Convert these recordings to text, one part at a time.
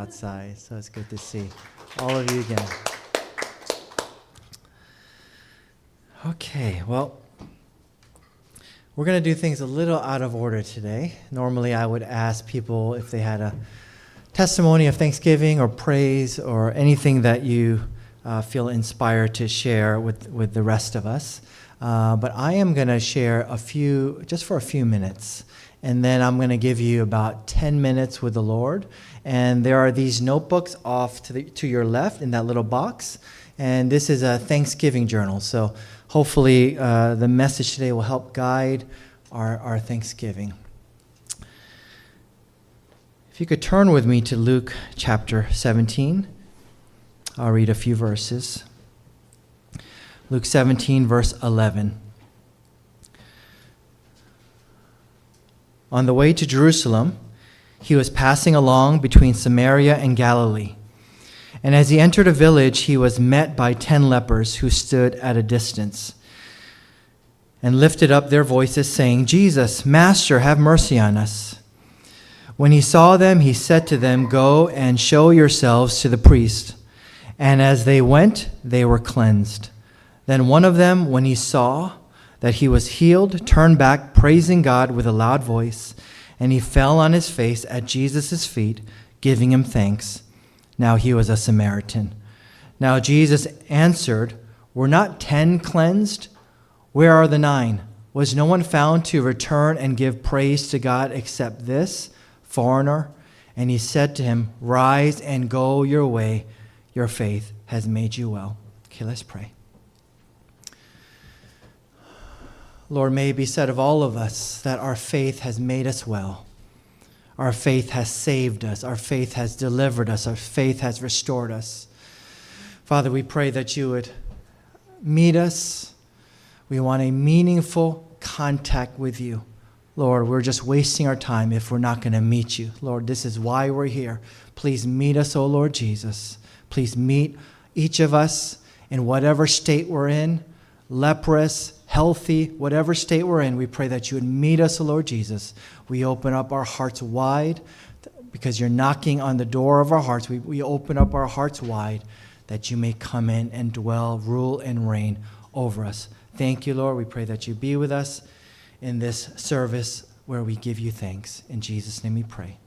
outside. So it's good to see all of you again. Okay, well, we're going to do things a little out of order today. Normally, I would ask people if they had a testimony of thanksgiving or praise or anything that you uh, feel inspired to share with, with the rest of us. Uh, but I am going to share a few, just for a few minutes. And then I'm going to give you about 10 minutes with the Lord. And there are these notebooks off to, the, to your left in that little box. And this is a Thanksgiving journal. So hopefully uh, the message today will help guide our, our Thanksgiving. If you could turn with me to Luke chapter 17, I'll read a few verses. Luke 17, verse 11. On the way to Jerusalem, he was passing along between Samaria and Galilee. And as he entered a village, he was met by ten lepers who stood at a distance and lifted up their voices, saying, Jesus, Master, have mercy on us. When he saw them, he said to them, Go and show yourselves to the priest. And as they went, they were cleansed. Then one of them, when he saw that he was healed, turned back, praising God with a loud voice, and he fell on his face at Jesus' feet, giving him thanks. Now he was a Samaritan. Now Jesus answered, Were not ten cleansed? Where are the nine? Was no one found to return and give praise to God except this foreigner? And he said to him, Rise and go your way. Your faith has made you well. Okay, let's pray. Lord, may it be said of all of us that our faith has made us well. Our faith has saved us. Our faith has delivered us. Our faith has restored us. Father, we pray that you would meet us. We want a meaningful contact with you. Lord, we're just wasting our time if we're not going to meet you. Lord, this is why we're here. Please meet us, O Lord Jesus. Please meet each of us in whatever state we're in, leprous, healthy, whatever state we're in, we pray that you would meet us, Lord Jesus. We open up our hearts wide because you're knocking on the door of our hearts. We, we open up our hearts wide that you may come in and dwell, rule, and reign over us. Thank you, Lord. We pray that you be with us in this service where we give you thanks. In Jesus' name we pray.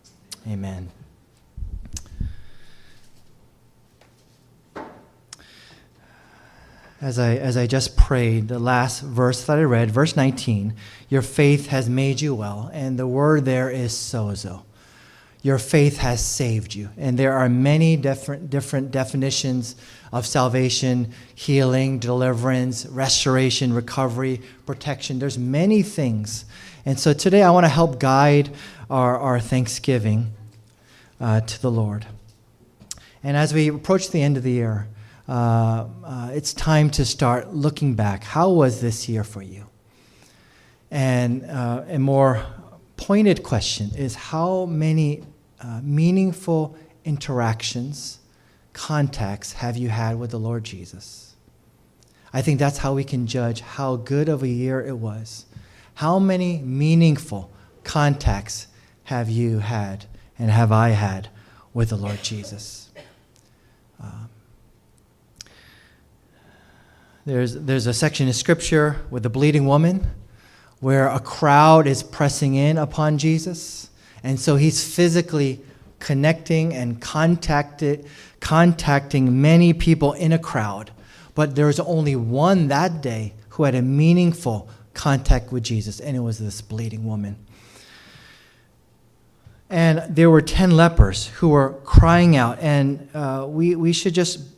Amen. As I, as I just prayed, the last verse that I read, verse 19, your faith has made you well. And the word there is sozo. Your faith has saved you. And there are many different, different definitions of salvation, healing, deliverance, restoration, recovery, protection. There's many things. And so today I want to help guide our, our thanksgiving uh, to the Lord. And as we approach the end of the year, uh, uh, it's time to start looking back. How was this year for you? And uh, a more pointed question is how many uh, meaningful interactions, contacts have you had with the Lord Jesus? I think that's how we can judge how good of a year it was. How many meaningful contacts have you had and have I had with the Lord Jesus? Um, there's, there's a section in Scripture with the bleeding woman where a crowd is pressing in upon Jesus. And so he's physically connecting and contacted, contacting many people in a crowd. But there's only one that day who had a meaningful contact with Jesus, and it was this bleeding woman. And there were 10 lepers who were crying out. And uh, we, we should just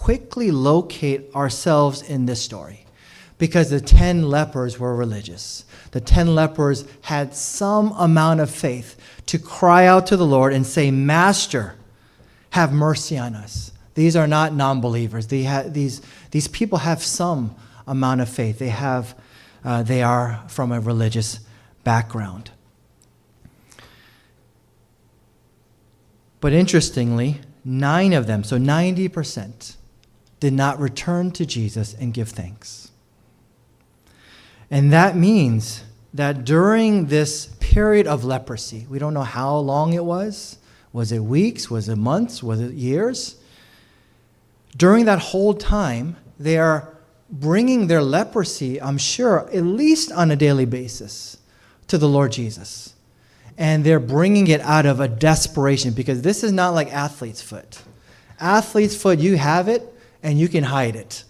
quickly locate ourselves in this story because the 10 lepers were religious. The 10 lepers had some amount of faith to cry out to the Lord and say, Master, have mercy on us. These are not non believers. These, these people have some amount of faith. They, have, uh, they are from a religious background. But interestingly, nine of them, so 90%, did not return to Jesus and give thanks. And that means that during this period of leprosy, we don't know how long it was, Was it weeks? Was it months? Was it years? During that whole time, they are bringing their leprosy, I'm sure, at least on a daily basis to the Lord Jesus. And they're bringing it out of a desperation because this is not like athlete's foot. Athlete's foot, you have it and you can hide it.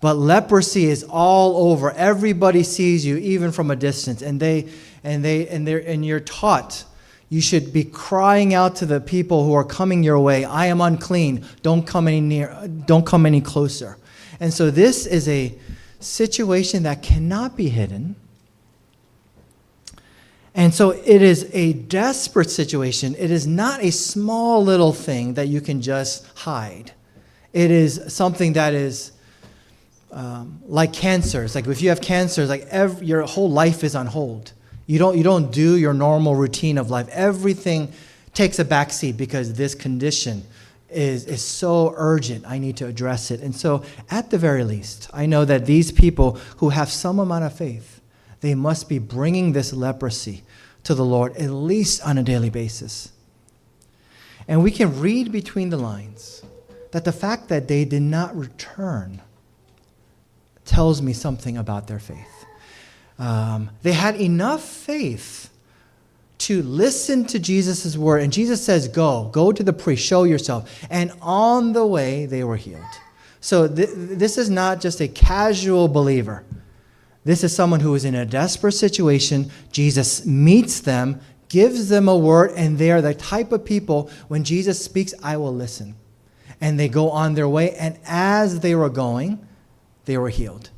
But leprosy is all over. Everybody sees you, even from a distance, and they and they and they and you're taught. You should be crying out to the people who are coming your way. I am unclean. Don't come any near. Don't come any closer. And so this is a situation that cannot be hidden. And so it is a desperate situation. It is not a small little thing that you can just hide. It is something that is um, like cancers. Like if you have cancer, like every, your whole life is on hold. You don't, you don't do your normal routine of life. Everything takes a backseat because this condition is, is so urgent. I need to address it. And so, at the very least, I know that these people who have some amount of faith, they must be bringing this leprosy to the Lord at least on a daily basis. And we can read between the lines that the fact that they did not return tells me something about their faith. Um, they had enough faith to listen to Jesus' word. And Jesus says, Go, go to the priest, show yourself. And on the way, they were healed. So th- this is not just a casual believer. This is someone who is in a desperate situation. Jesus meets them, gives them a word, and they are the type of people, when Jesus speaks, I will listen. And they go on their way. And as they were going, they were healed.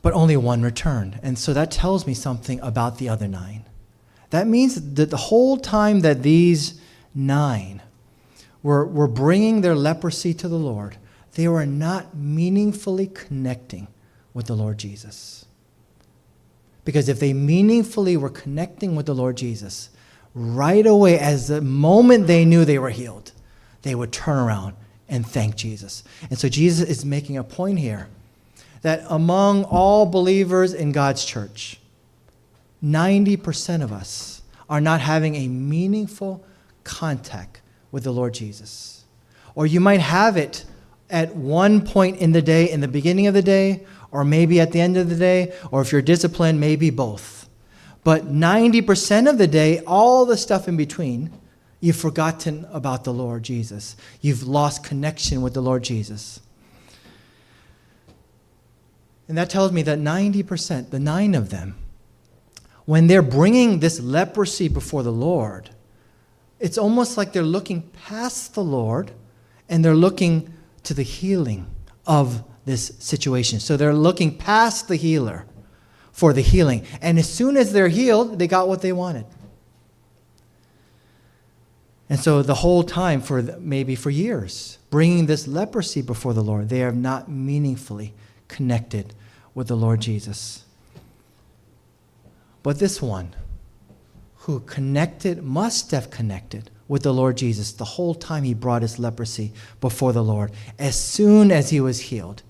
But only one returned. And so that tells me something about the other nine. That means that the whole time that these nine were, were bringing their leprosy to the Lord, they were not meaningfully connecting with the Lord Jesus. Because if they meaningfully were connecting with the Lord Jesus, right away, as the moment they knew they were healed, they would turn around and thank Jesus. And so Jesus is making a point here that among all believers in God's church, 90% of us are not having a meaningful contact with the Lord Jesus. Or you might have it at one point in the day, in the beginning of the day, or maybe at the end of the day, or if you're disciplined, maybe both. But 90% of the day, all the stuff in between, You've forgotten about the Lord Jesus. You've lost connection with the Lord Jesus. And that tells me that 90%, the nine of them, when they're bringing this leprosy before the Lord, it's almost like they're looking past the Lord and they're looking to the healing of this situation. So they're looking past the healer for the healing. And as soon as they're healed, they got what they wanted. And so the whole time, for maybe for years, bringing this leprosy before the Lord, they are not meaningfully connected with the Lord Jesus. But this one, who connected, must have connected with the Lord Jesus the whole time he brought his leprosy before the Lord. As soon as he was healed,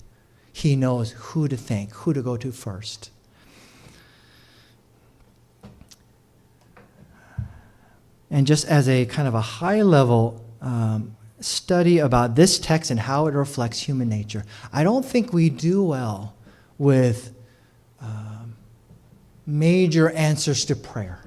he knows who to thank, who to go to first. And just as a kind of a high level um, study about this text and how it reflects human nature, I don't think we do well with um, major answers to prayer.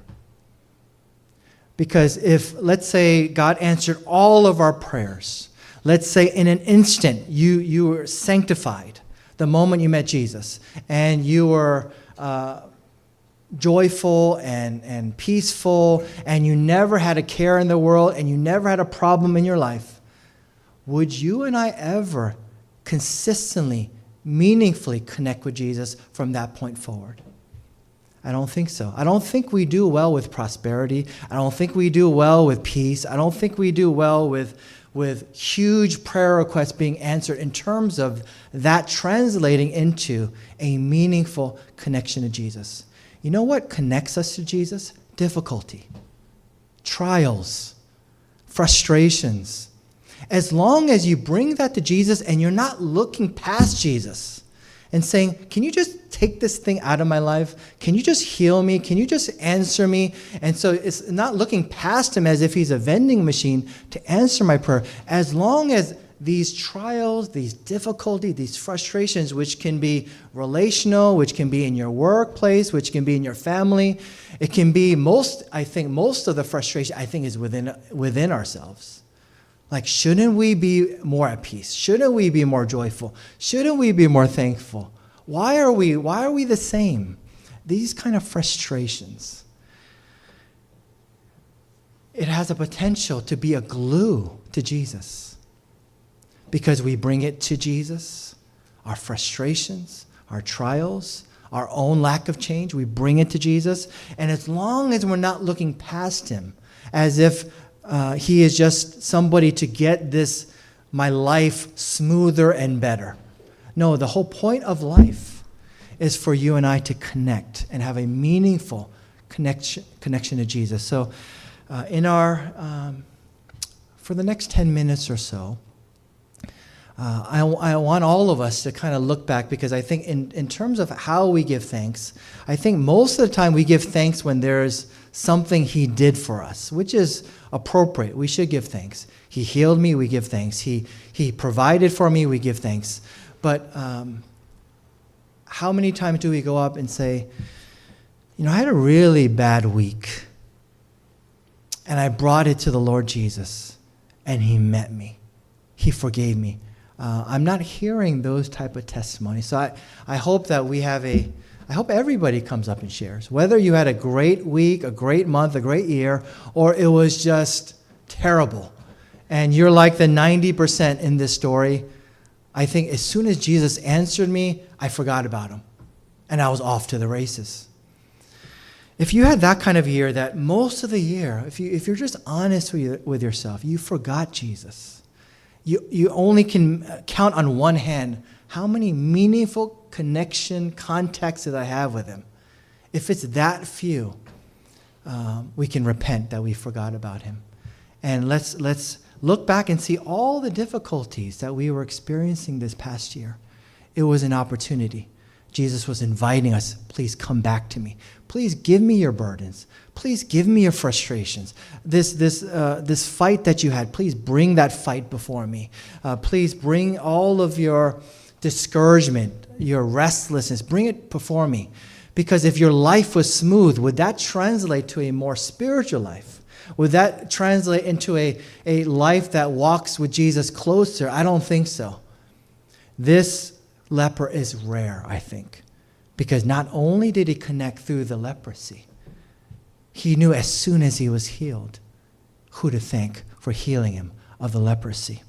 Because if, let's say, God answered all of our prayers, let's say in an instant you, you were sanctified the moment you met Jesus, and you were uh, joyful and, and peaceful, and you never had a care in the world, and you never had a problem in your life, would you and I ever consistently, meaningfully connect with Jesus from that point forward? I don't think so. I don't think we do well with prosperity. I don't think we do well with peace. I don't think we do well with, with huge prayer requests being answered in terms of that translating into a meaningful connection to Jesus. You know what connects us to Jesus? Difficulty, trials, frustrations. As long as you bring that to Jesus and you're not looking past Jesus and saying, Can you just take this thing out of my life? Can you just heal me? Can you just answer me? And so it's not looking past him as if he's a vending machine to answer my prayer. As long as these trials, these difficulties, these frustrations, which can be relational, which can be in your workplace, which can be in your family, it can be most, I think, most of the frustration, I think, is within, within ourselves. Like, shouldn't we be more at peace? Shouldn't we be more joyful? Shouldn't we be more thankful? Why are we, why are we the same? These kind of frustrations. It has a potential to be a glue to Jesus because we bring it to Jesus, our frustrations, our trials, our own lack of change, we bring it to Jesus. And as long as we're not looking past Him as if uh, he is just somebody to get this, my life, smoother and better. No, the whole point of life is for you and I to connect and have a meaningful connection, connection to Jesus. So, uh, in our, um, for the next 10 minutes or so, uh, I, I, want all of us to kind of look back because I think, in, in terms of how we give thanks, I think most of the time we give thanks when there's something He did for us, which is appropriate. We should give thanks. He healed me, we give thanks. He, he provided for me, we give thanks. But um, how many times do we go up and say, you know, I had a really bad week, and I brought it to the Lord Jesus, and He met me, He forgave me. Uh, I'm not hearing those type of testimonies. So I, I hope that we have a I hope everybody comes up and shares. Whether you had a great week, a great month, a great year, or it was just terrible. And you're like the 90% in this story. I think as soon as Jesus answered me, I forgot about him. And I was off to the races. If you had that kind of year, that most of the year, if, you, if you're just honest with, with yourself, you forgot Jesus. You, you only can count on one hand how many meaningful connection, contacts that I have with Him. If it's that few, um, we can repent that we forgot about Him. And let's, let's look back and see all the difficulties that we were experiencing this past year. It was an opportunity. Jesus was inviting us, please come back to me. Please give me your burdens. Please give me your frustrations. This, this, uh, this fight that you had, please bring that fight before me. Uh, please bring all of your discouragement, your restlessness, bring it before me. Because if your life was smooth, would that translate to a more spiritual life? Would that translate into a, a life that walks with Jesus closer? I don't think so. This leper is rare, I think, because not only did he connect through the leprosy, he knew as soon as he was healed who to thank for healing him of the leprosy.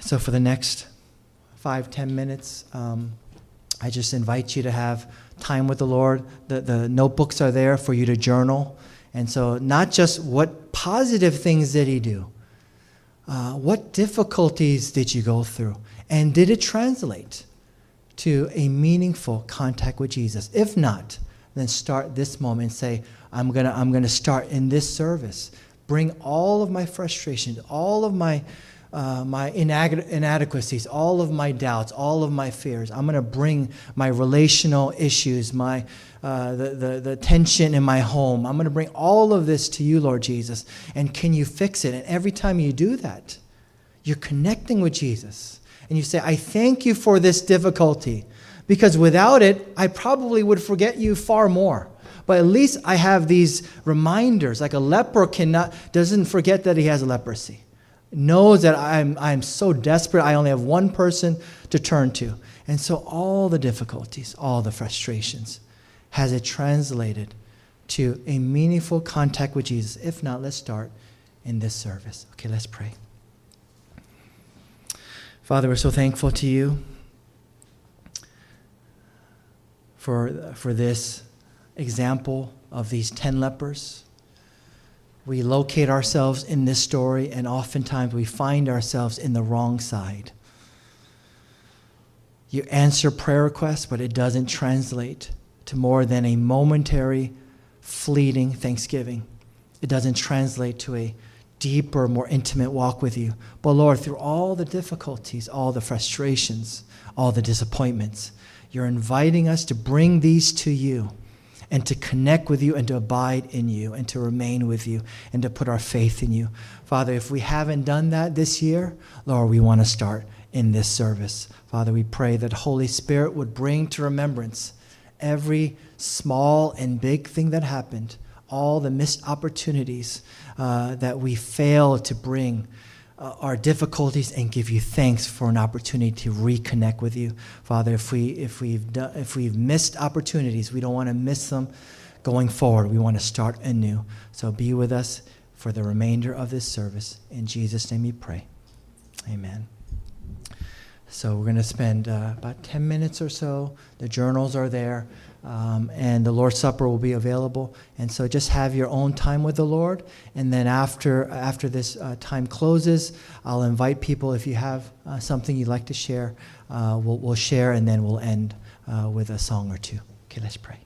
So, for the next five, ten minutes. Um, I just invite you to have time with the Lord. The, the notebooks are there for you to journal. And so, not just what positive things did he do, uh, what difficulties did you go through? And did it translate to a meaningful contact with Jesus? If not, then start this moment and say, I'm going to I'm going to start in this service. Bring all of my frustrations, all of my uh, my inadequacies, all of my doubts, all of my fears. I'm going to bring my relational issues, my, uh, the, the, the tension in my home. I'm going to bring all of this to you, Lord Jesus. And can you fix it? And every time you do that, you're connecting with Jesus. And you say, I thank you for this difficulty because without it, I probably would forget you far more. But at least I have these reminders, like a leper cannot, doesn't forget that he has leprosy knows that I'm, I'm so desperate, I only have one person to turn to. And so all the difficulties, all the frustrations, has it translated to a meaningful contact with Jesus? If not, let's start in this service. Okay, let's pray. Father, we're so thankful to you for, for this example of these 10 lepers we locate ourselves in this story, and oftentimes we find ourselves in the wrong side. You answer prayer requests, but it doesn't translate to more than a momentary, fleeting thanksgiving. It doesn't translate to a deeper, more intimate walk with you. But Lord, through all the difficulties, all the frustrations, all the disappointments, you're inviting us to bring these to you and to connect with you and to abide in you and to remain with you and to put our faith in you. Father, if we haven't done that this year, Lord, we want to start in this service. Father, we pray that Holy Spirit would bring to remembrance every small and big thing that happened, all the missed opportunities uh, that we failed to bring uh, our difficulties and give you thanks for an opportunity to reconnect with you. Father, if, we, if, we've, done, if we've missed opportunities, we don't want to miss them going forward. We want to start anew. So be with us for the remainder of this service. In Jesus' name we pray. Amen. So we're going to spend uh, about 10 minutes or so. The journals are there. Um, and the Lord's Supper will be available. And so just have your own time with the Lord. And then after, after this uh, time closes, I'll invite people, if you have uh, something you'd like to share, uh, we'll, we'll share, and then we'll end uh, with a song or two. Okay, let's pray.